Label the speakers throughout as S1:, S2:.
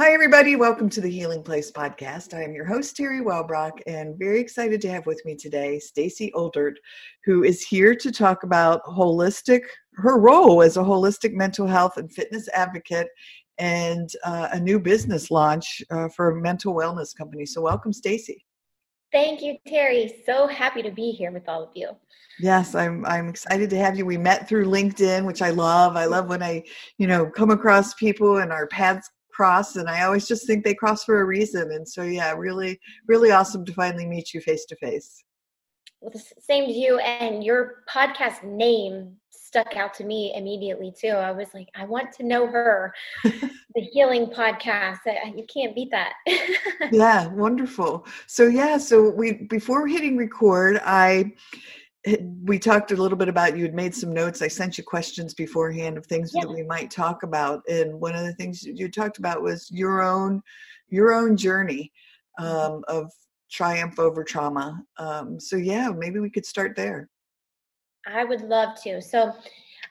S1: Hi, everybody. Welcome to the Healing Place podcast. I am your host, Terry Wellbrock, and very excited to have with me today Stacey Oldert, who is here to talk about holistic, her role as a holistic mental health and fitness advocate, and uh, a new business launch uh, for a mental wellness company. So, welcome, Stacey.
S2: Thank you, Terry. So happy to be here with all of you.
S1: Yes, I'm I'm excited to have you. We met through LinkedIn, which I love. I love when I, you know, come across people and our paths cross and i always just think they cross for a reason and so yeah really really awesome to finally meet you face to face
S2: well same to you and your podcast name stuck out to me immediately too. I was like i want to know her. The healing podcast you can't beat that.
S1: Yeah wonderful. So yeah so we before hitting record i we talked a little bit about you had made some notes i sent you questions beforehand of things yeah. that we might talk about and one of the things you talked about was your own your own journey mm-hmm. um, of triumph over trauma um, so yeah maybe we could start there
S2: i would love to so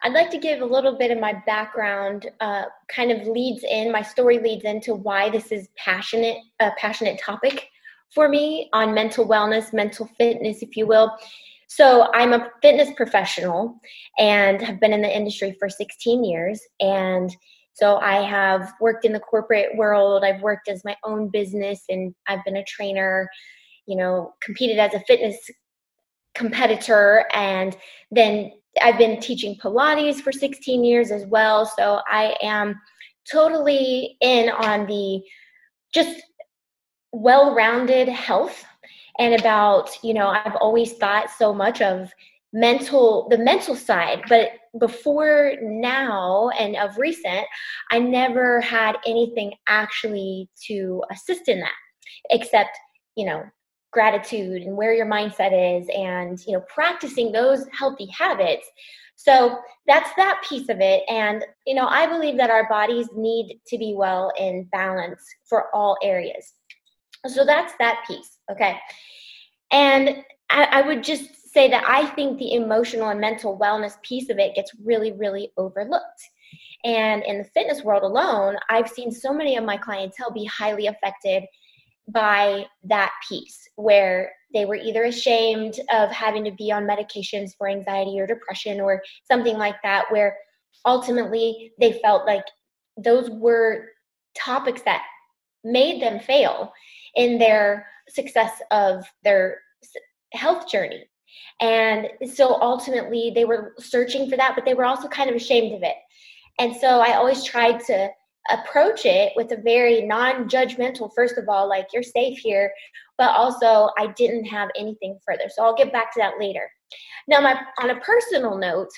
S2: i'd like to give a little bit of my background uh, kind of leads in my story leads into why this is passionate a passionate topic for me on mental wellness mental fitness if you will so I'm a fitness professional and have been in the industry for 16 years. And so I have worked in the corporate world, I've worked as my own business, and I've been a trainer, you know, competed as a fitness competitor. And then I've been teaching Pilates for 16 years as well. So I am totally in on the just well rounded health and about you know i've always thought so much of mental the mental side but before now and of recent i never had anything actually to assist in that except you know gratitude and where your mindset is and you know practicing those healthy habits. So that's that piece of it. And you know i believe that our bodies need to be well in balance for all areas so that's that piece okay and I, I would just say that I think the emotional and mental wellness piece of it gets really, really overlooked. And in the fitness world alone, I've seen so many of my clientele be highly affected by that piece where they were either ashamed of having to be on medications for anxiety or depression or something like that, where ultimately they felt like those were topics that made them fail in their success of their health journey. And so ultimately they were searching for that, but they were also kind of ashamed of it. And so I always tried to approach it with a very non judgmental, first of all, like you're safe here, but also I didn't have anything further. So I'll get back to that later. Now, my, on a personal note,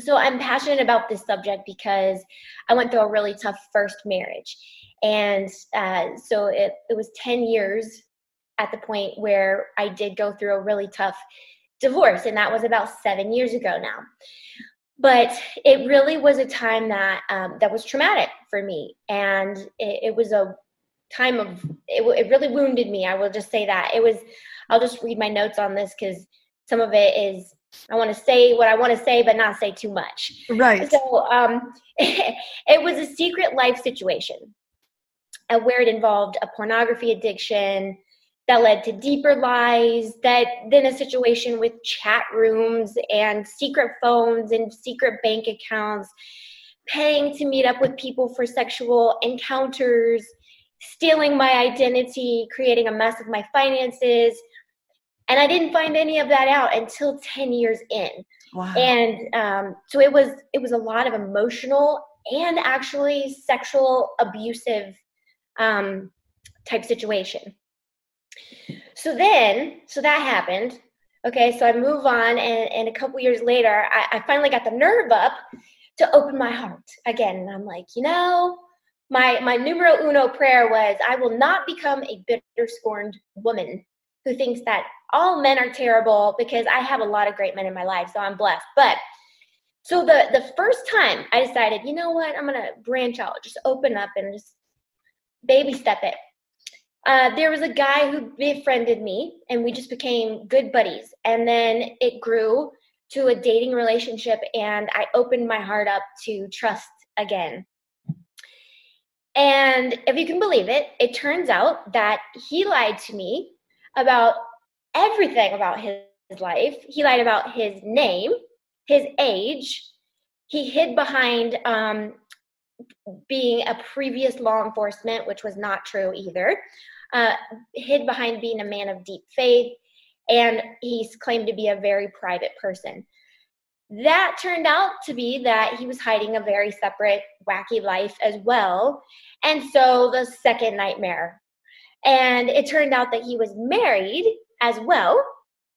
S2: so I'm passionate about this subject because I went through a really tough first marriage. And uh, so it, it was 10 years at the point where I did go through a really tough divorce, and that was about seven years ago now. But it really was a time that um, that was traumatic for me, and it, it was a time of it, it really wounded me. I will just say that it was. I'll just read my notes on this because some of it is I want to say what I want to say, but not say too much.
S1: Right.
S2: So um, it was a secret life situation where it involved a pornography addiction, that led to deeper lies, that then a situation with chat rooms and secret phones and secret bank accounts, paying to meet up with people for sexual encounters, stealing my identity, creating a mess of my finances. And I didn't find any of that out until 10 years in.
S1: Wow.
S2: And um, so it was it was a lot of emotional and actually sexual abusive um, type situation. So then, so that happened. Okay, so I move on, and, and a couple years later, I, I finally got the nerve up to open my heart again. And I'm like, you know, my my numero uno prayer was, I will not become a bitter, scorned woman who thinks that all men are terrible because I have a lot of great men in my life, so I'm blessed. But so the the first time I decided, you know what, I'm gonna branch out, just open up and just baby step it. Uh, there was a guy who befriended me, and we just became good buddies. And then it grew to a dating relationship, and I opened my heart up to trust again. And if you can believe it, it turns out that he lied to me about everything about his life. He lied about his name, his age. He hid behind um, being a previous law enforcement, which was not true either. Uh, hid behind being a man of deep faith, and he's claimed to be a very private person. That turned out to be that he was hiding a very separate, wacky life as well. And so the second nightmare. And it turned out that he was married as well.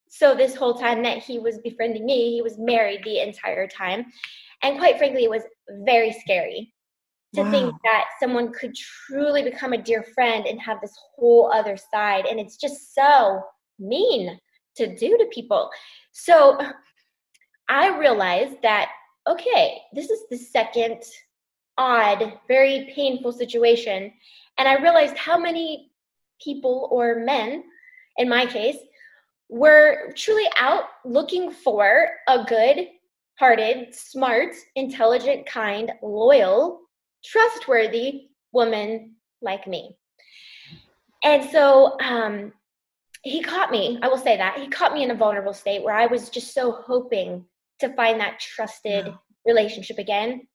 S2: So this whole time that he was befriending me, he was married the entire time. And quite frankly, it was very scary to wow. think that someone could truly become a dear friend and have this whole other side. And it's just so mean to do to people. So I realized that, okay, this is the second odd, very painful situation. And I realized how many people or men, in my case, were truly out looking for a good hearted, smart, intelligent, kind, loyal, trustworthy woman like me. And so um, he caught me, I will say that. He caught me in a vulnerable state where I was just so hoping to find that trusted yeah. relationship again.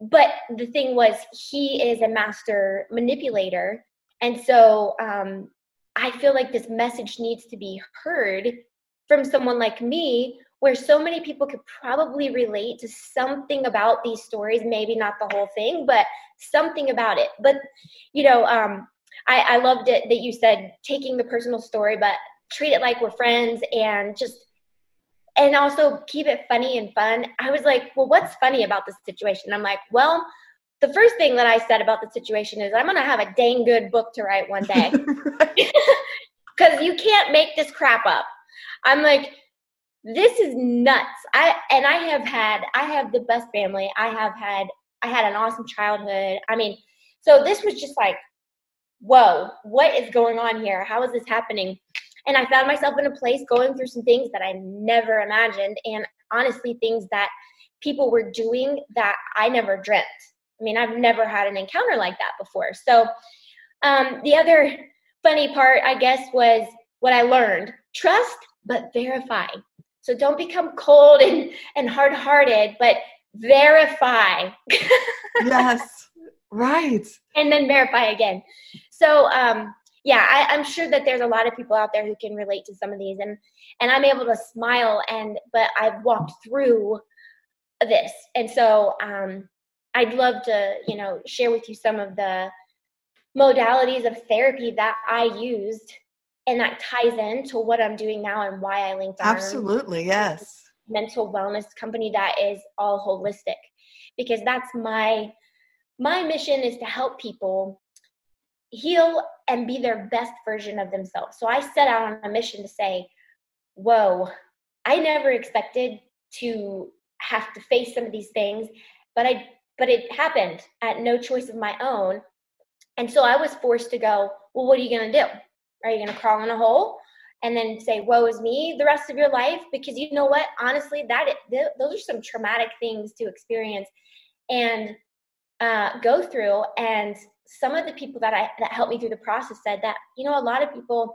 S2: But the thing was, he is a master manipulator. And so um, I feel like this message needs to be heard from someone like me where so many people could probably relate to something about these stories maybe not the whole thing but something about it. But you know um, I, I loved it that you said taking the personal story but treat it like we're friends and just and also keep it funny and fun. I was like well what's funny about this situation? I'm like well the first thing that i said about the situation is i'm going to have a dang good book to write one day. Because you can't make this crap up. I'm like this is nuts. I and I have had I have the best family. I have had I had an awesome childhood. I mean, so this was just like, whoa, what is going on here? How is this happening? And I found myself in a place going through some things that I never imagined and honestly things that people were doing that I never dreamt. I mean, I've never had an encounter like that before. So um, the other funny part, I guess, was what I learned trust, but verify. So don't become cold and, and hard hearted, but verify.
S1: yes, right.
S2: And then verify again. So, um, yeah, I, am sure that there's a lot of people out there who can relate to some of these, and and I'm able to smile, and but I've walked through this, and so um, I'd love to, you know, share with you some of the modalities of therapy that I used and that ties into what I'm doing now and why I linked up.
S1: Absolutely, yes.
S2: Mental wellness company that is all holistic because that's my my mission is to help people heal and be their best version of themselves. So I set out on a mission to say, "Whoa, I never expected to have to face some of these things, but I but it happened at no choice of my own." And so I was forced to go, "Well, what are you going to do?" Are you going to crawl in a hole and then say, woe is me the rest of your life? Because you know what? Honestly, that those are some traumatic things to experience and uh, go through. And some of the people that I that helped me through the process said that, you know, a lot of people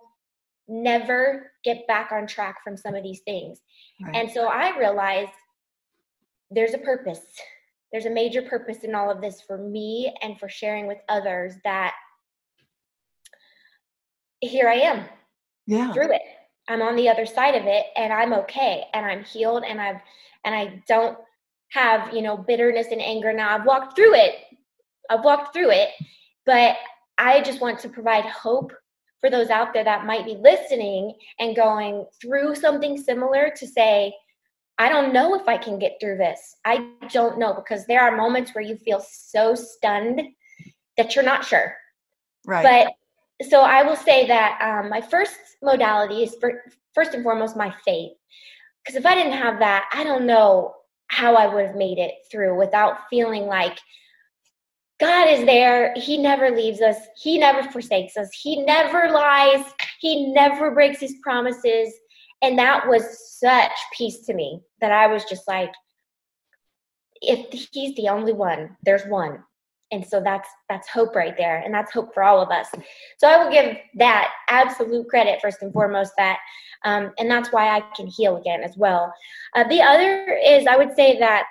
S2: never get back on track from some of these things. Right. And so I realized there's a purpose. There's a major purpose in all of this for me and for sharing with others that here I am.
S1: yeah.
S2: through it. I'm on the other side of it and I'm okay and I'm healed and I've and I don't have, you know, bitterness and anger now. I've walked through it. I've walked through it, but I just want to provide hope for those out there that might be listening and going through something similar to say, I don't know if I can get through this. I don't know because there are moments where you feel so stunned that you're not sure.
S1: Right.
S2: But so I will say that um, my first modality is for, first and foremost my faith. Because if I didn't have that, I don't know how I would have made it through without feeling like God is there. He never leaves us. He never forsakes us. He never lies. He never breaks his promises. And that was such peace to me that I was just like, if he's the only one, there's one. And so that's that's hope right there, and that's hope for all of us. So I will give that absolute credit first and foremost. That, um, and that's why I can heal again as well. Uh, the other is I would say that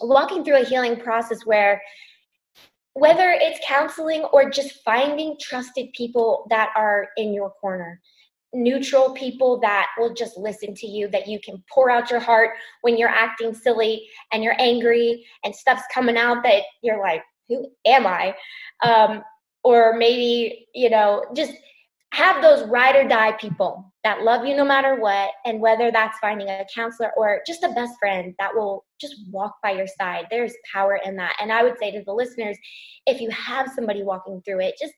S2: walking through a healing process where whether it's counseling or just finding trusted people that are in your corner neutral people that will just listen to you that you can pour out your heart when you're acting silly and you're angry and stuff's coming out that you're like who am i? Um, or maybe you know just have those ride or die people that love you no matter what and whether that's finding a counselor or just a best friend that will just walk by your side. There's power in that. And i would say to the listeners if you have somebody walking through it just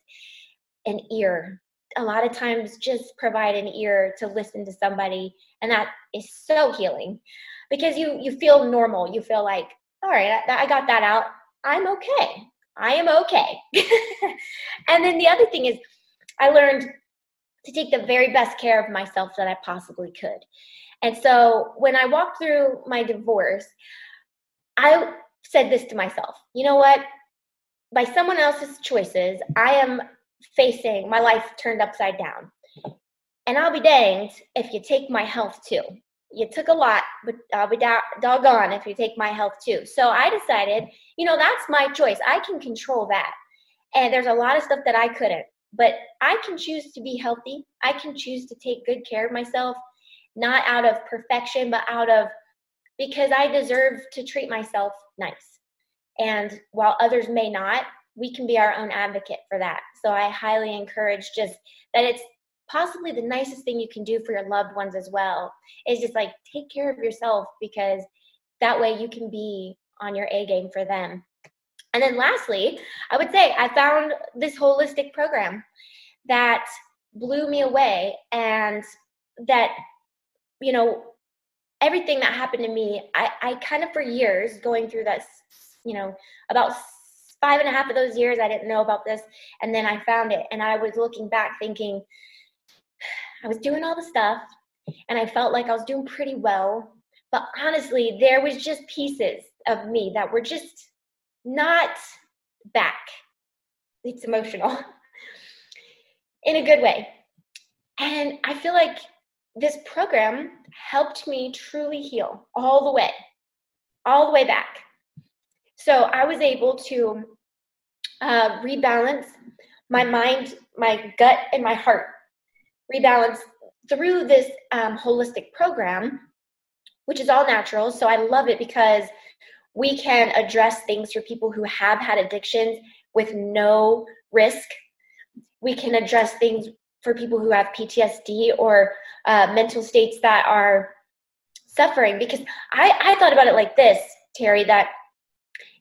S2: an ear. A lot of times just provide an ear to listen to somebody and that is so healing. Because you you feel normal. You feel like all right I, I got that out i'm okay i am okay and then the other thing is i learned to take the very best care of myself that I possibly could. And so when I walked through my divorce, I said this to myself you know what? By someone else's choices, I am facing my life turned upside down. And I'll be danged if you take my health too. You took a lot, but I'll be do- doggone if you take my health too. So I decided, you know, that's my choice. I can control that. And there's a lot of stuff that I couldn't. But I can choose to be healthy. I can choose to take good care of myself, not out of perfection, but out of because I deserve to treat myself nice. And while others may not, we can be our own advocate for that. So I highly encourage just that it's possibly the nicest thing you can do for your loved ones as well is just like take care of yourself because that way you can be on your A game for them. And then lastly, I would say I found this holistic program that blew me away and that, you know, everything that happened to me, I, I kind of for years going through that, you know, about five and a half of those years, I didn't know about this. And then I found it and I was looking back thinking, I was doing all the stuff and I felt like I was doing pretty well. But honestly, there was just pieces of me that were just not back. It's emotional in a good way. And I feel like this program helped me truly heal all the way, all the way back. So I was able to uh, rebalance my mind, my gut, and my heart, rebalance through this um, holistic program, which is all natural. So I love it because we can address things for people who have had addictions with no risk. We can address things for people who have PTSD or uh, mental states that are suffering. Because I, I thought about it like this, Terry, that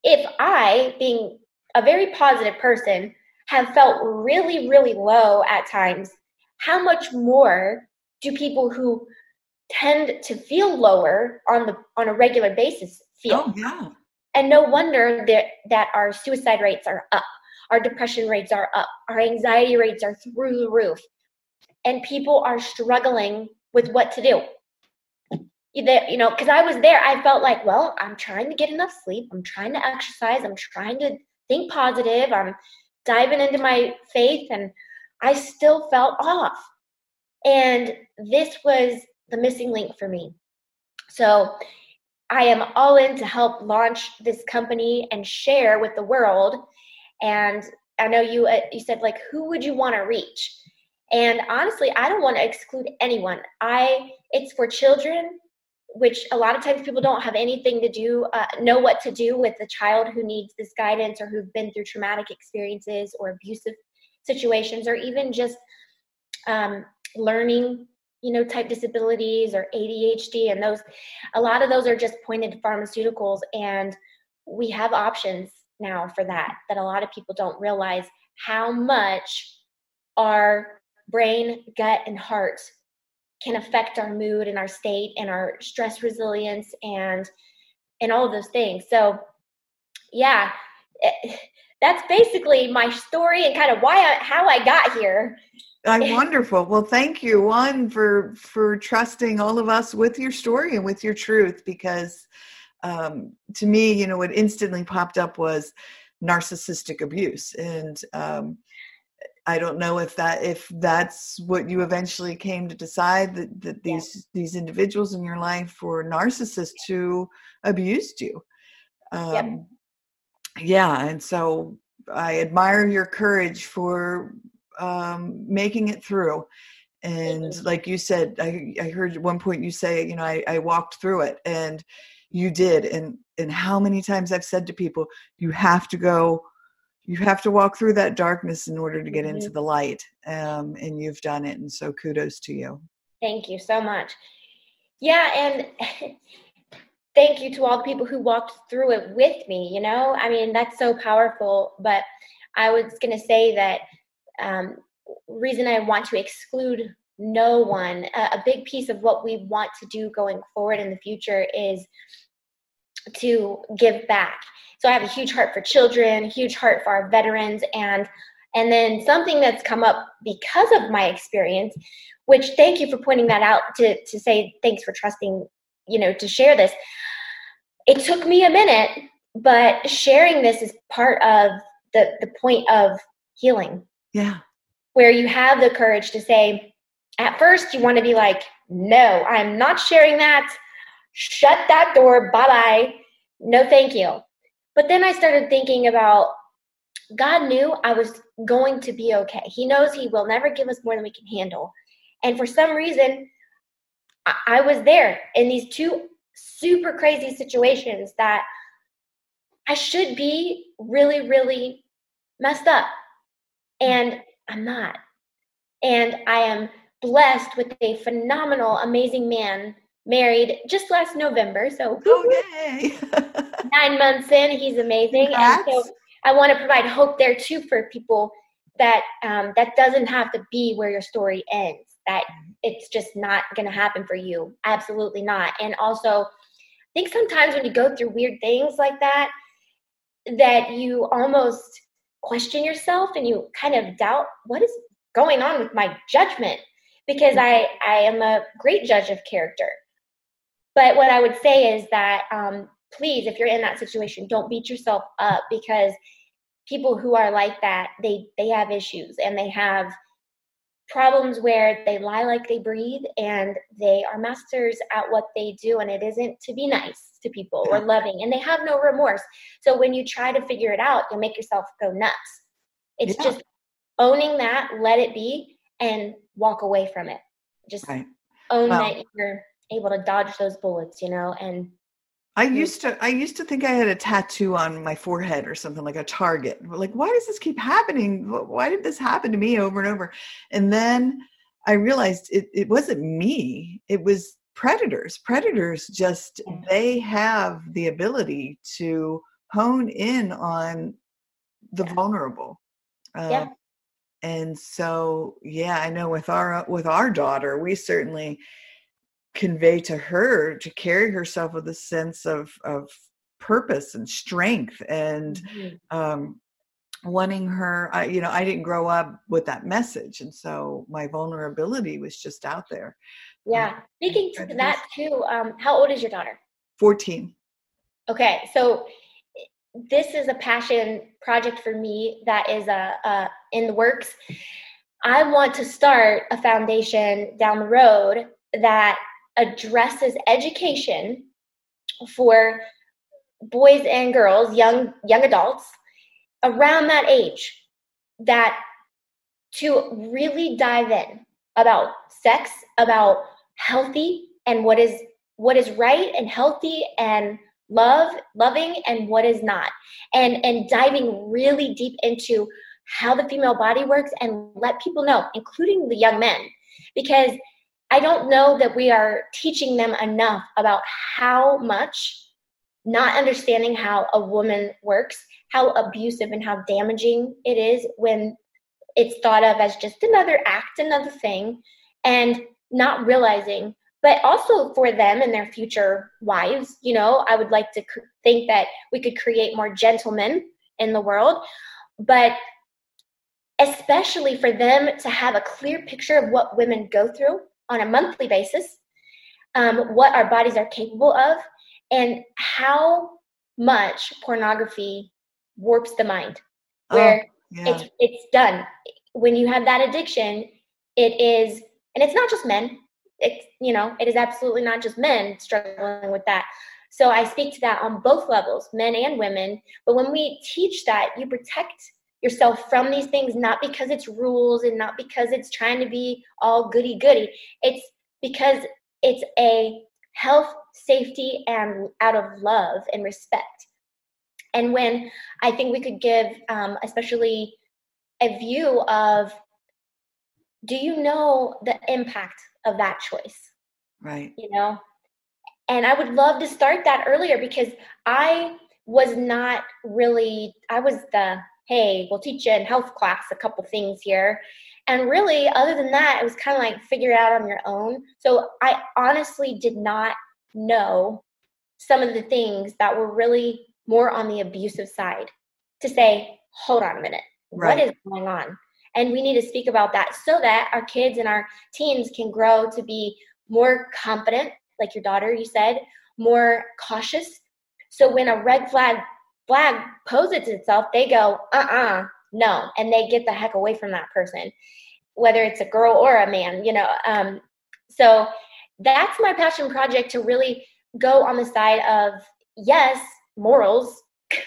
S2: if I, being a very positive person, have felt really, really low at times, how much more do people who tend to feel lower on the on a regular basis feel.
S1: Oh, yeah.
S2: And no wonder that, that our suicide rates are up, our depression rates are up, our anxiety rates are through the roof. And people are struggling with what to do. You know, because I was there, I felt like, well, I'm trying to get enough sleep, I'm trying to exercise, I'm trying to think positive, I'm diving into my faith, and I still felt off. And this was the missing link for me. So I am all in to help launch this company and share with the world. And I know you uh, you said like who would you want to reach? And honestly, I don't want to exclude anyone. I it's for children, which a lot of times people don't have anything to do, uh, know what to do with a child who needs this guidance or who've been through traumatic experiences or abusive situations or even just um, learning you know type disabilities or adhd and those a lot of those are just pointed pharmaceuticals and we have options now for that that a lot of people don't realize how much our brain gut and heart can affect our mood and our state and our stress resilience and and all of those things. So yeah it, that's basically my story and kind of why I, how i got here
S1: uh, wonderful. Well, thank you, one for for trusting all of us with your story and with your truth. Because um, to me, you know, what instantly popped up was narcissistic abuse, and um, I don't know if that if that's what you eventually came to decide that that these yeah. these individuals in your life were narcissists who abused you. Um, yep. Yeah, and so I admire your courage for um, making it through. And like you said, I, I heard at one point you say, you know, I, I walked through it and you did. And, and how many times I've said to people, you have to go, you have to walk through that darkness in order to get into mm-hmm. the light. Um, and you've done it. And so kudos to you.
S2: Thank you so much. Yeah. And thank you to all the people who walked through it with me. You know, I mean, that's so powerful. But I was going to say that um, reason I want to exclude no one. A, a big piece of what we want to do going forward in the future is to give back. So I have a huge heart for children, huge heart for our veterans, and and then something that's come up because of my experience, which thank you for pointing that out to to say thanks for trusting, you know, to share this. It took me a minute, but sharing this is part of the the point of healing
S1: yeah.
S2: Where you have the courage to say, at first, you want to be like, no, I'm not sharing that. Shut that door. Bye bye. No, thank you. But then I started thinking about God knew I was going to be okay. He knows He will never give us more than we can handle. And for some reason, I, was there in these two super crazy situations that I should be really, really messed up. And I'm not. And I am blessed with a phenomenal, amazing man married just last November. So nine months in, he's amazing. Congrats. And so I want to provide hope there too for people that um, that doesn't have to be where your story ends. That it's just not going to happen for you. Absolutely not. And also, I think sometimes when you go through weird things like that, that you almost question yourself and you kind of doubt what is going on with my judgment because I, I am a great judge of character. But what I would say is that um, please, if you're in that situation, don't beat yourself up because people who are like that, they they have issues and they have problems where they lie like they breathe and they are masters at what they do and it isn't to be nice to people or loving and they have no remorse so when you try to figure it out you'll make yourself go nuts it's yeah. just owning that let it be and walk away from it just right. own well, that you're able to dodge those bullets you know and
S1: I used to I used to think I had a tattoo on my forehead or something like a target. Like, why does this keep happening? Why did this happen to me over and over? And then I realized it, it wasn't me. It was predators. Predators just they have the ability to hone in on the vulnerable.
S2: Uh, yeah.
S1: And so, yeah, I know with our with our daughter, we certainly convey to her to carry herself with a sense of of purpose and strength and mm-hmm. um, wanting her I, you know i didn't grow up with that message and so my vulnerability was just out there
S2: yeah um, speaking to that too um, how old is your daughter?
S1: 14
S2: okay so this is a passion project for me that is uh, uh, in the works. I want to start a foundation down the road that addresses education for boys and girls, young young adults around that age that to really dive in about sex, about healthy and what is what is right and healthy and love loving and what is not. And and diving really deep into how the female body works and let people know including the young men because i don't know that we are teaching them enough about how much not understanding how a woman works how abusive and how damaging it is when it's thought of as just another act another thing and not realizing but also for them and their future wives. You know, I would like to think that we could create more gentlemen in the world, but especially for them to have a clear picture of what women go through on a monthly basis, um, what our bodies are capable of, and how much pornography warps the mind. Oh, where oh, yeah. it's it's done when you have that addiction. It is, and it's not just men it's you know it is absolutely not just men struggling with that so i speak to that on both levels men and women but when we teach that you protect yourself from these things not because it's rules and not because it's trying to be all goody goody it's because it's a health safety and out of love and respect and when i think we could give um, especially a view of do you know the impact of that choice.
S1: Right.
S2: You know? And I would love to start that earlier because I was not really, I was the, hey, we'll teach you in health class a couple things here. And really, other than that, it was kind of like figure it out on your own. So I honestly did not know some of the things that were really more on the abusive side to say, hold on a minute, right. what is going on? And we need to speak about that so that our kids and our teens can grow to be more confident, like your daughter, you said, more cautious. So when a red flag flag poses itself, they go, uh-uh, no, and they get the heck away from that person, whether it's a girl or a man, you know. Um, so that's my passion project to really go on the side of yes, morals.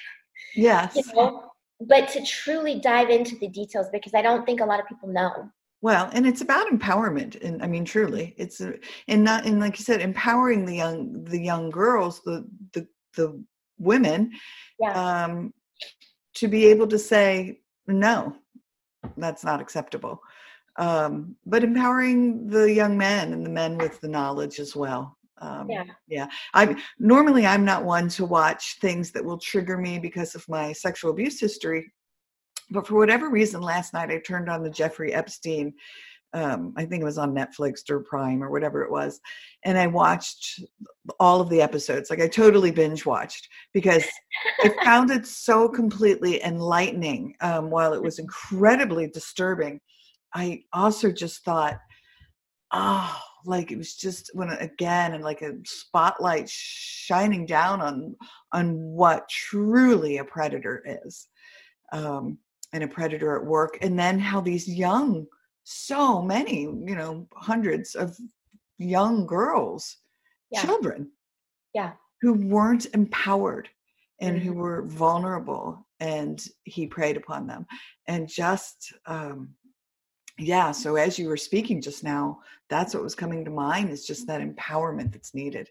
S1: Yes.
S2: you know, but to truly dive into the details because I don't think a lot of people know.
S1: Well, and it's about empowerment, and I mean, truly, it's and not and like you said, empowering the young the young girls, the the the women, um, to be able to say no, that's not acceptable. Um, but empowering the young men and the men with the knowledge as well. Um, yeah. Yeah. I normally I'm not one to watch things that will trigger me because of my sexual abuse history, but for whatever reason, last night I turned on the Jeffrey Epstein. Um, I think it was on Netflix or Prime or whatever it was, and I watched all of the episodes. Like I totally binge watched because I found it so completely enlightening. Um, while it was incredibly disturbing, I also just thought, oh like it was just when again and like a spotlight shining down on on what truly a predator is um and a predator at work and then how these young so many you know hundreds of young girls yeah. children
S2: yeah
S1: who weren't empowered and mm-hmm. who were vulnerable and he preyed upon them and just um yeah so as you were speaking just now that's what was coming to mind is just that empowerment that's needed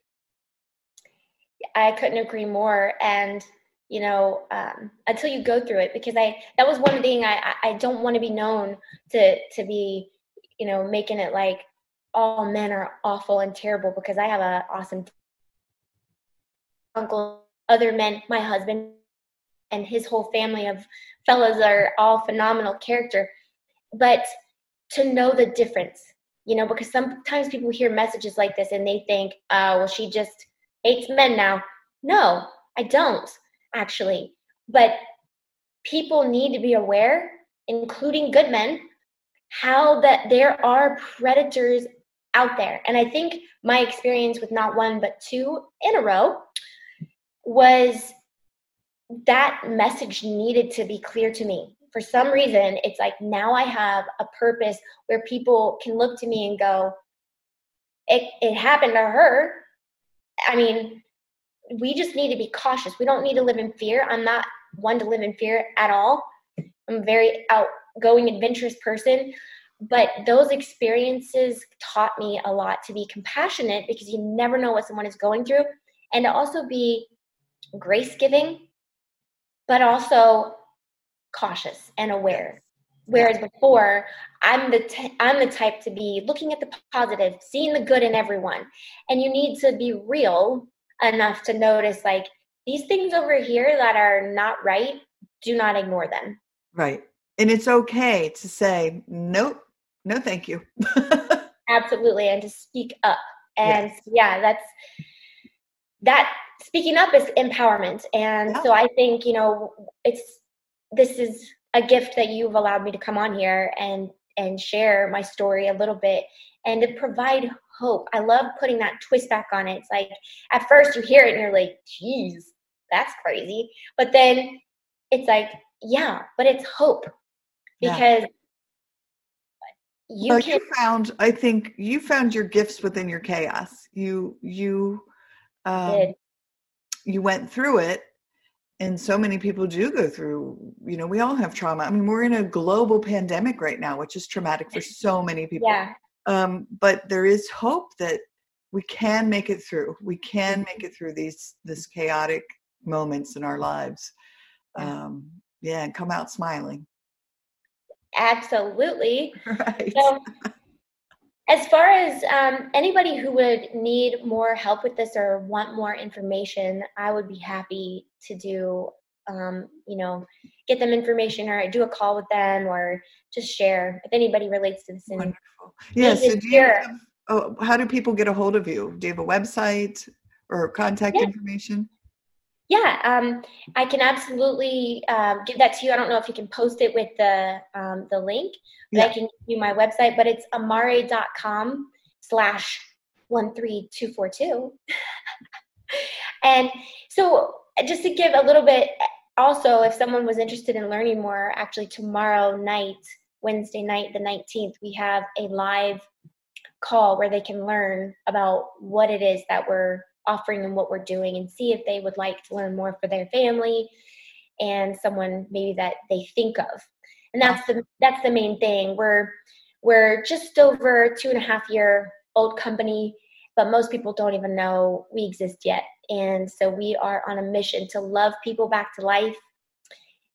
S2: i couldn't agree more and you know um, until you go through it because i that was one thing i i don't want to be known to to be you know making it like all men are awful and terrible because i have a awesome uncle other men my husband and his whole family of fellows are all phenomenal character. But to know the difference you know because sometimes people hear messages like this and they think oh well she just hates men now. No i don't actually. But people need to be aware including good men how that there are predators out there. And i think my experience with not one but two in a row was that message needed to be clear to me. For some reason, it's like now I have a purpose where people can look to me and go, it, it happened to her. I mean, we just need to be cautious. We don't need to live in fear. I'm not one to live in fear at all. I'm a very outgoing, adventurous person but those experiences taught me a lot to be compassionate because you never know what someone is going through and to also be grace giving but also cautious and aware whereas before i'm the t- i'm the type to be looking at the positive seeing the good in everyone and you need to be real enough to notice like these things over here that are not right do not ignore them.
S1: Right. And it's okay to say nope no thank you.
S2: Absolutely and to speak up. And yes. yeah that's that speaking up is empowerment. And yeah. so i think you know it's this is a gift that you've allowed me to come on here and and share my story a little bit and to provide hope. I love putting that twist back on it. It's like at first you hear it and you're like geez that's crazy. But then it's like yeah but it's hope because yeah.
S1: you, well, can- you found i think you found your gifts within your chaos. You you um, you went through it and so many people do go through you know we all have trauma. I mean we're in a global pandemic right now which is traumatic for so many people.
S2: Yeah.
S1: Um, but there is hope that we can make it through. We can make it through these this chaotic moments in our lives. Um, yeah and come out smiling.
S2: Absolutely.
S1: Right.
S2: So as far as um, anybody who would need more help with this or want more information, I would be happy to do, um, you know, get them information or do a call with them or just share if anybody relates to this.
S1: Wonderful. Yes. Yeah, so do you have, oh, how do people get a hold of you? Do you have a website or contact yeah. information?
S2: Yeah, um, I can absolutely um, give that to you. I don't know if you can post it with the um, the link, but yeah. I can give you my website. But it's amare.com slash one three two four two. And so, just to give a little bit, also, if someone was interested in learning more, actually tomorrow night, Wednesday night, the nineteenth, we have a live call where they can learn about what it is that we're offering and what we're doing and see if they would like to learn more for their family and someone maybe that they think of. And that's the that's the main thing. We're we're just over two and a half year old company but most people don't even know we exist yet and so we are on a mission to love people back to life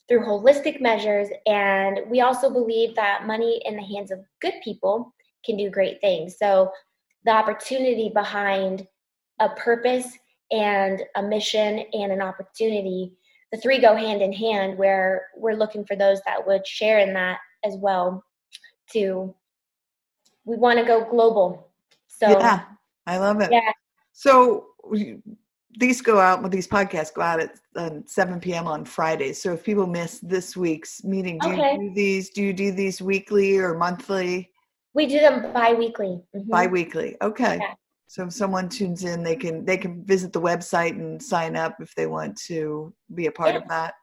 S2: through holistic measures. And we also believe that money in the hands of good people can do great things. So the opportunity behind a purpose and a mission and an opportunity the three go hand in hand where we're looking for those that would share in that as well to we want to go global. So
S1: yeah i love it.
S2: Yeah.
S1: So these go out with these podcasts go out at um, 7 p.m on fridays so if people miss this week's meeting do okay. you do these do you do these weekly or monthly
S2: we do them bi-weekly
S1: mm-hmm. bi-weekly okay yeah. So if someone tunes in, they can they can visit the website and sign up if they want to be a part of that.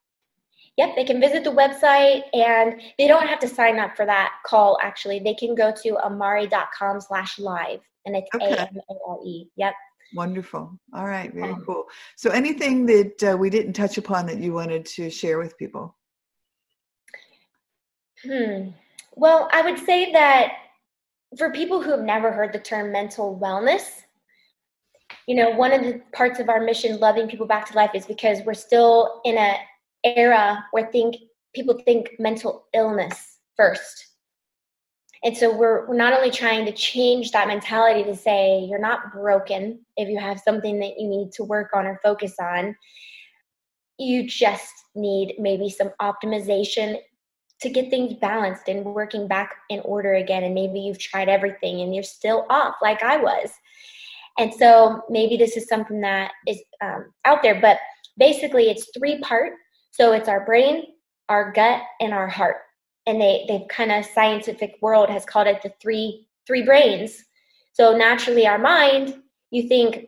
S2: Yep, they can visit the website and they don't have to sign up for that call actually. They can go to amare.com slash live and it's okay. A-M-A-R-E. Yep.
S1: Wonderful. All right, very um, cool. So anything that uh, we didn't touch upon that you wanted to share with people?
S2: Hmm. Well, I would say that for people who have never heard the term mental wellness, you know, one of the parts of our mission, loving people back to life, is because we're still in a era where think people think mental illness first. And so we're, we're not only trying to change that mentality to say you're not broken if you have something that you need to work on or focus on. You just need maybe some optimization to get things balanced and working back in order again. And maybe you've tried everything and you're still off, like I was. And so maybe this is something that is um, out there, but basically it's three part. So it's our brain, our gut, and our heart. And they they've kind of scientific world has called it the three three brains. So naturally, our mind, you think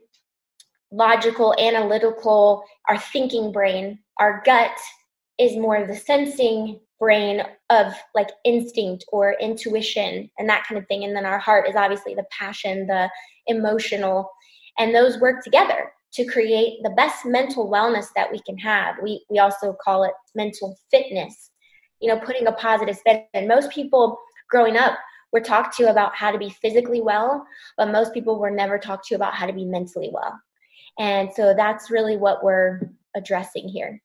S2: logical, analytical, our thinking brain. Our gut is more the sensing brain of like instinct or intuition and that kind of thing and then our heart is obviously the passion the emotional and those work together to create the best mental wellness that we can have we we also call it mental fitness you know, putting a positive spin. And most people growing up were talked to about how to be physically well, but most people were never talked to about how to be mentally well. And so that's really what we're addressing here.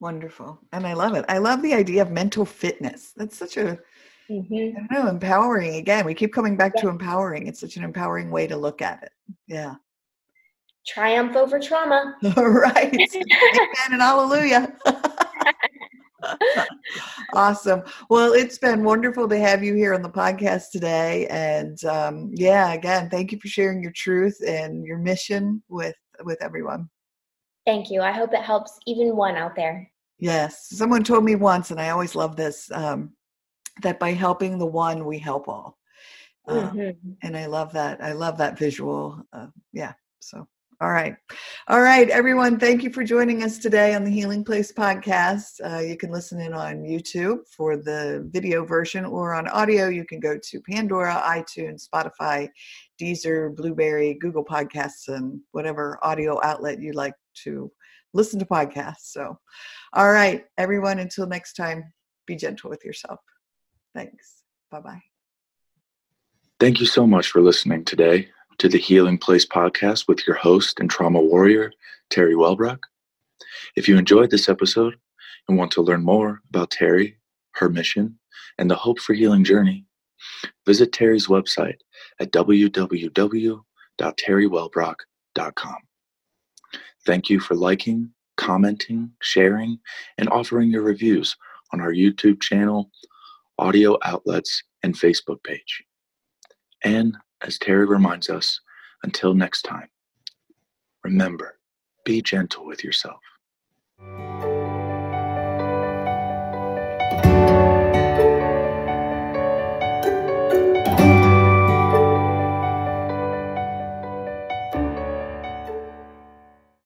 S1: Wonderful. And I love it. I love the idea of mental fitness. That's such a Mm-hmm. I don't know, empowering again. We keep coming back yeah. to empowering. It's such an empowering way to look at it. Yeah.
S2: Triumph over trauma.
S1: right. Amen and hallelujah. awesome. Well, it's been wonderful to have you here on the podcast today. And um, yeah, again, thank you for sharing your truth and your mission with with everyone.
S2: Thank you. I hope it helps even one out there.
S1: Yes. Someone told me once, and I always love this. Um, that by helping the one we help all um, mm-hmm. and i love that i love that visual uh, yeah so all right. All right everyone thank you for joining us today on the healing place podcast. Uh, you can listen in on youtube for the video version or on audio. You can go to pandora itunes spotify deezer Blubrry, google podcasts and whatever audio outlet you like to listen to podcasts. So all right everyone until next time be gentle with yourself. Thanks. Bye bye.
S3: Thank you so much for listening today to the Healing Place podcast with your host and trauma warrior, Teri Wellbrock. If you enjoyed this episode and want to learn more about Teri, her mission, and the Hope for Healing journey, visit Teri's website at www.teriwellbrock.com. Thank you for liking, commenting, sharing, and offering your reviews on our YouTube channel audio outlets, and Facebook page. And as Teri reminds us, until next time, remember, be gentle with yourself.